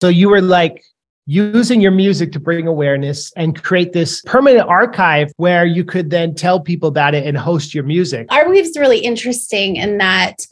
So you were like using your music to bring awareness and create this permanent archive where you could then tell people about it and host your music. Arweave's really interesting in that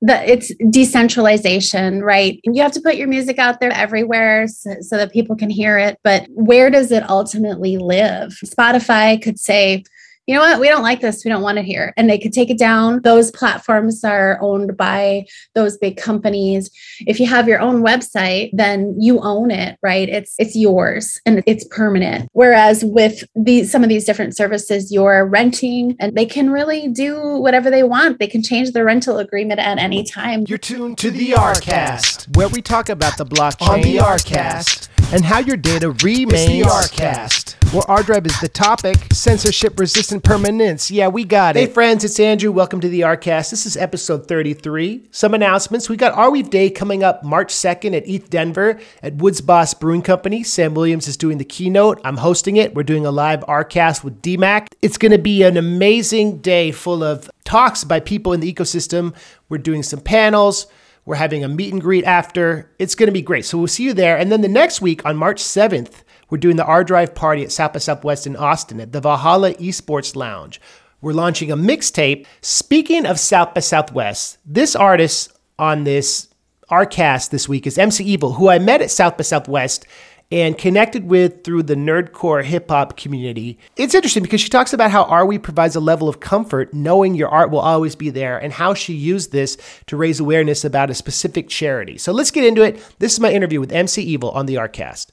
the it's decentralization, right? You have to put your music out there everywhere so, so that people can hear it, but where does it ultimately live? Spotify could say, you know what, we don't like this, we don't want it here. And they could take it down. Those platforms are owned by those big companies. If you have your own website, then you own it, right? It's it's yours and it's permanent. Whereas with these some of these different services, you're renting and they can really do whatever they want. They can change the rental agreement at any time. You're tuned to the ArCast, where we talk about the blockchain on the ArCast and how your data remains the Arcast. Where ArDrive is the topic, censorship resistant permanence. Yeah, we got it. Hey friends, it's Andrew. Welcome to the Arcast. This is episode 33. Some announcements. We got Arweave Day coming up March 2nd at ETH Denver at Woods Boss Brewing Company. Sam Williams is doing the keynote. I'm hosting it. We're doing a live Arcast with DMAC. It's going to be an amazing day full of talks by people in the ecosystem. We're doing some panels. We're having a meet and greet after. It's going to be great. So we'll see you there. And then the next week on March 7th, we're doing the ArDrive party at South by Southwest in Austin at the Valhalla Esports Lounge. We're launching a mixtape. Speaking of South by Southwest, this artist on this ArCast this week is MC Evol, who I met at South by Southwest and connected with through the nerdcore hip hop community. It's interesting because she talks about how Arweave provides a level of comfort knowing your art will always be there and how she used this to raise awareness about a specific charity. So let's get into it. This is my interview with MC Evol on the ArCast.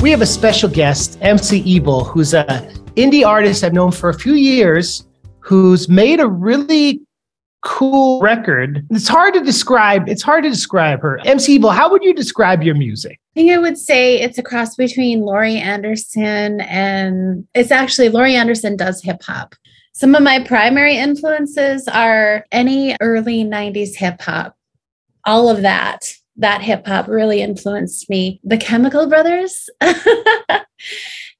We have a special guest, MC Evol, who's a indie artist I've known for a few years, who's made a really cool record. It's hard to describe. It's hard to describe her. MC Evol, how would you describe your music? I think I would say it's a cross between Laurie Anderson and it's actually Laurie Anderson does hip hop. Some of my primary influences are any early 90s hip hop, all of that that hip hop really influenced me. The Chemical Brothers.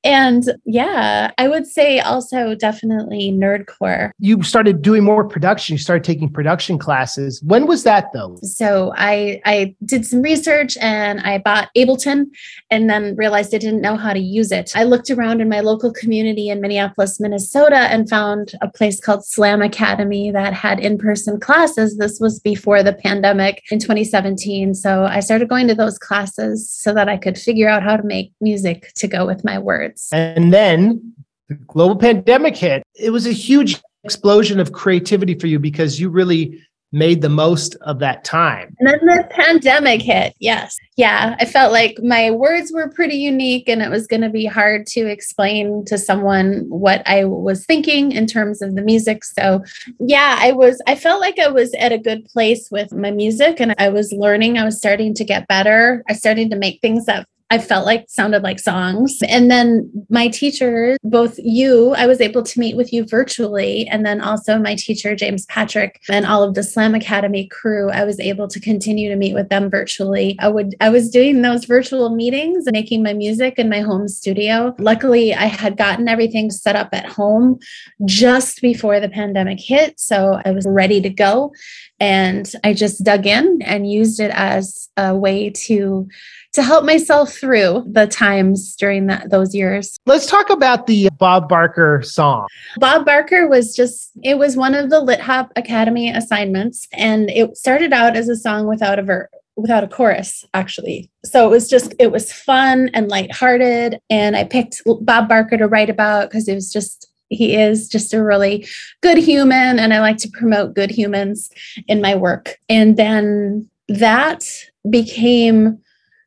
and yeah, I would say also definitely nerdcore. You started doing more production. You started taking production classes. When was that though? So I I did some research and I bought Ableton and then realized I didn't know how to use it. I looked around in my local community in Minneapolis, Minnesota and found a place called Slam Academy that had in-person classes. This was before the pandemic in 2017. So I started going to those classes so that I could figure out how to make music to go with my words. And then the global pandemic hit. It was a huge explosion of creativity for you because you really made the most of that time. And then the pandemic hit. Yes. Yeah. I felt like my words were pretty unique and it was going to be hard to explain to someone what I was thinking in terms of the music. So, yeah, I was, I felt like I was at a good place with my music and I was learning. I was starting to get better. I started to make things that I felt like sounded like songs. And then my teacher, both you, I was able to meet with you virtually. And then also my teacher, James Patrick, and all of the Slam Academy crew, I was able to continue to meet with them virtually. I would, I was doing those virtual meetings, making my music in my home studio. Luckily, I had gotten everything set up at home just before the pandemic hit. So I was ready to go. And I just dug in and used it as a way to to help myself through the times during that those years. Let's talk about the Bob Barker song. Bob Barker was just it was one of the Lit Hop Academy assignments and it started out as a song without a verse without a chorus actually so it was just it was fun and lighthearted and i picked bob barker to write about because it was just he is just a really good human and i like to promote good humans in my work and then that became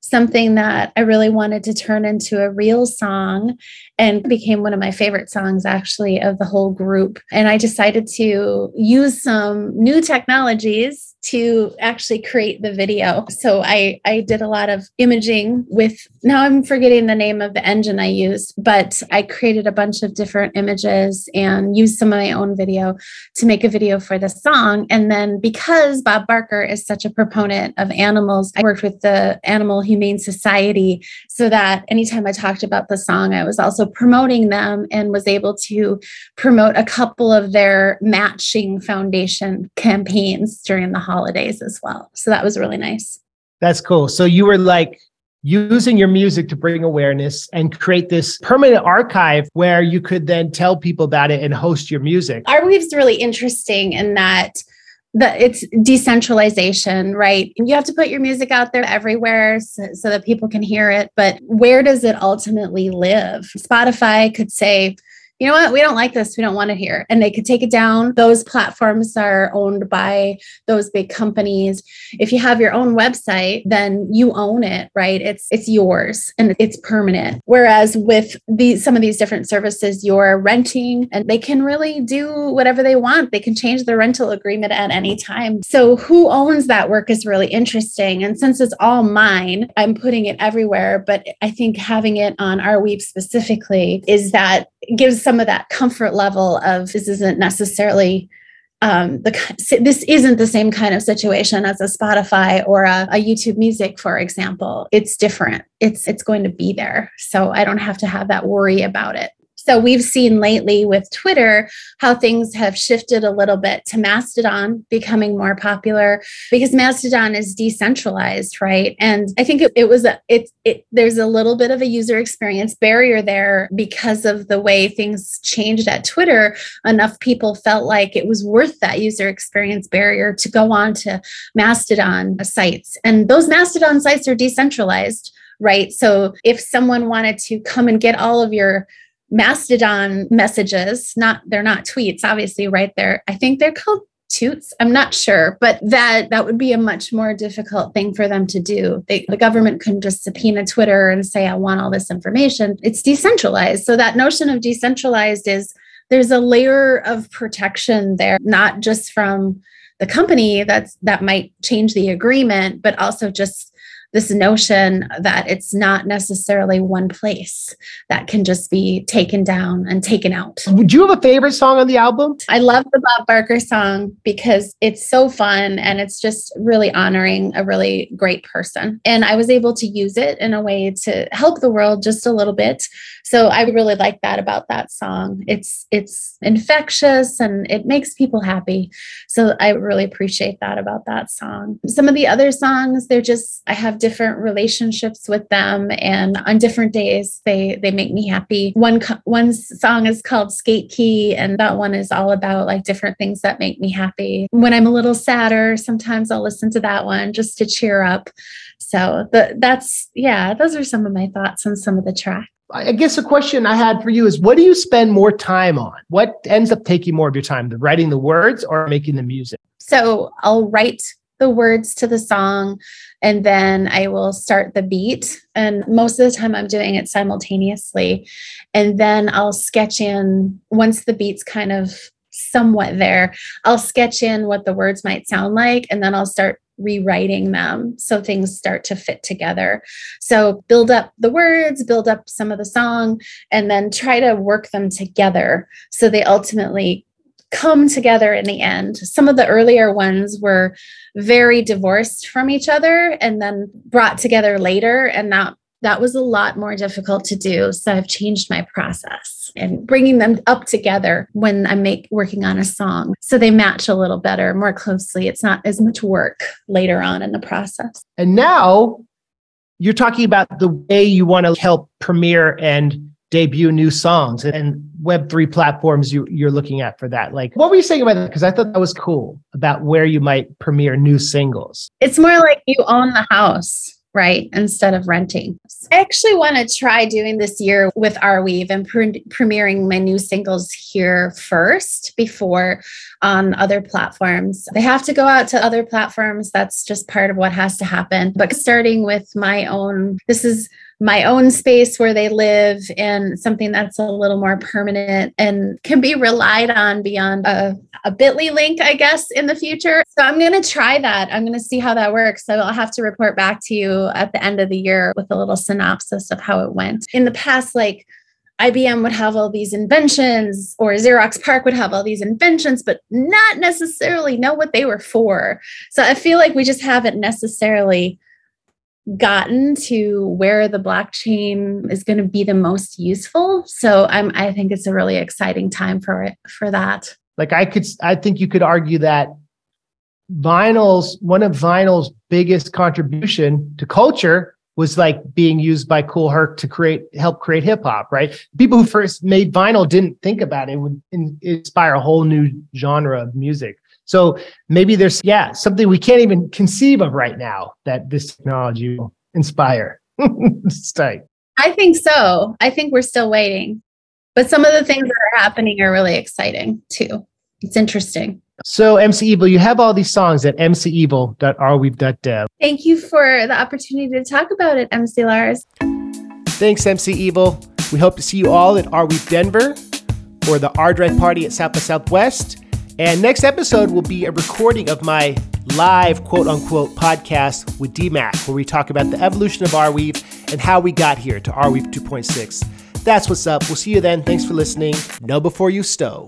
something that I really wanted to turn into a real song and became one of my favorite songs actually of the whole group. And I decided to use some new technologies to actually create the video. So I I did a lot of imaging with now I'm forgetting the name of the engine I used, but I created a bunch of different images and used some of my own video to make a video for the song. And then because Bob Barker is such a proponent of animals, I worked with the Animal Human Humane Society so that anytime I talked about the song, I was also promoting them and was able to promote a couple of their matching foundation campaigns during the holidays as well. So that was really nice. That's cool. So you were like using your music to bring awareness and create this permanent archive where you could then tell people about it and host your music. Arweave's really interesting in that that it's decentralization, right? You have to put your music out there everywhere so, so that people can hear it. But where does it ultimately live? Spotify could say, you know what, we don't like this, we don't want it here. And they could take it down. Those platforms are owned by those big companies. If you have your own website, then you own it, right? It's it's yours and it's permanent. Whereas with these some of these different services, you're renting and they can really do whatever they want. They can change the rental agreement at any time. So who owns that work is really interesting. And since it's all mine, I'm putting it everywhere. But I think having it on Arweave specifically is that gives some of that comfort level of this isn't necessarily um, the this isn't the same kind of situation as a Spotify or a, a, YouTube Music, for example. It's different. It's it's going to be there, so I don't have to have that worry about it. So we've seen lately with Twitter how things have shifted a little bit to Mastodon becoming more popular because Mastodon is decentralized, right? And I think it, it was a it, it there's a little bit of a user experience barrier there because of the way things changed at Twitter. Enough people felt like it was worth that user experience barrier to go on to Mastodon sites. And those Mastodon sites are decentralized right? So if someone wanted to come and get all of your Mastodon messages, not they're not tweets, obviously, right there. I think they're called toots. I'm not sure, but that that would be a much more difficult thing for them to do. They, the government couldn't just subpoena Twitter and say, "I want all this information." It's decentralized. So that notion of decentralized is there's a layer of protection there, not just from the company that's that might change the agreement, but also just this notion that it's not necessarily one place that can just be taken down and taken out. Would you have a favorite song on the album? I love the Bob Barker song because it's so fun and it's just really honoring a really great person. And I was able to use it in a way to help the world just a little bit. So I really like that about that song. It's it's infectious and it makes people happy. So I really appreciate that about that song. Some of the other songs, they're just I have different relationships with them and on different days they they make me happy one one song is called skate key and that one is all about like different things that make me happy when i'm a little sadder sometimes i'll listen to that one just to cheer up so the, that's yeah those are some of my thoughts on some of the tracks I guess a question I had for you is what do you spend more time on? What ends up taking more of your time, the writing the words or making the music? So I'll write the words to the song and then I will start the beat. And most of the time, I'm doing it simultaneously. And then I'll sketch in once the beat's kind of somewhat there, I'll sketch in what the words might sound like, and then I'll start rewriting them so things start to fit together. So build up the words, build up some of the song, and then try to work them together so they ultimately come together in the end. Some of the earlier ones were very divorced from each other and then brought together later and that that was a lot more difficult to do. So i've changed my process and bringing them up together when i'm make, working on a song. So they match a little better more closely. It's not as much work later on in the process. And now you're talking about the way you want to help premiere and debut new songs and web3 platforms you, you're looking at for that. Like what were you saying about that? Because i thought that was cool about where you might premiere new singles. It's more like you own the house right instead of renting. I actually want to try doing this year with Arweave and pre- premiering my new singles here first before on other platforms they have to go out to other platforms that's just part of what has to happen but starting with my own this is my own space where they live and something that's a little more permanent and can be relied on beyond a, a bit.ly link, I guess, in the future. So I'm going to try that. I'm going to see how that works. So I'll have to report back to you at the end of the year with a little synopsis of how it went. In the past, like IBM would have all these inventions, or Xerox PARC would have all these inventions, but not necessarily know what they were for. So I feel like we just haven't necessarily gotten to where the blockchain is going to be the most useful. So I'm I think it's a really exciting time for it for that. Like I could I think you could argue that vinyl's one of vinyl's biggest contribution to culture was like being used by Kool Herc to create help create hip hop, right? People who first made vinyl didn't think about it, it would in, inspire a whole new genre of music. So maybe there's yeah something we can't even conceive of right now that this technology will inspire. it's tight. I think so. I think we're still waiting, but some of the things that are happening are really exciting too. It's interesting. So, MC Evol, you have all these songs at mcevol.arweave.dev. Thank you for the opportunity to talk about it, MC Lars. Thanks, MC Evol. We hope to see you all at Arweave Denver or the ArDrive party at South by Southwest. And next episode will be a recording of my live quote unquote podcast with DMAC, where we talk about the evolution of Arweave and how we got here to Arweave 2.6. That's what's up. We'll see you then. Thanks for listening. Know before you stow.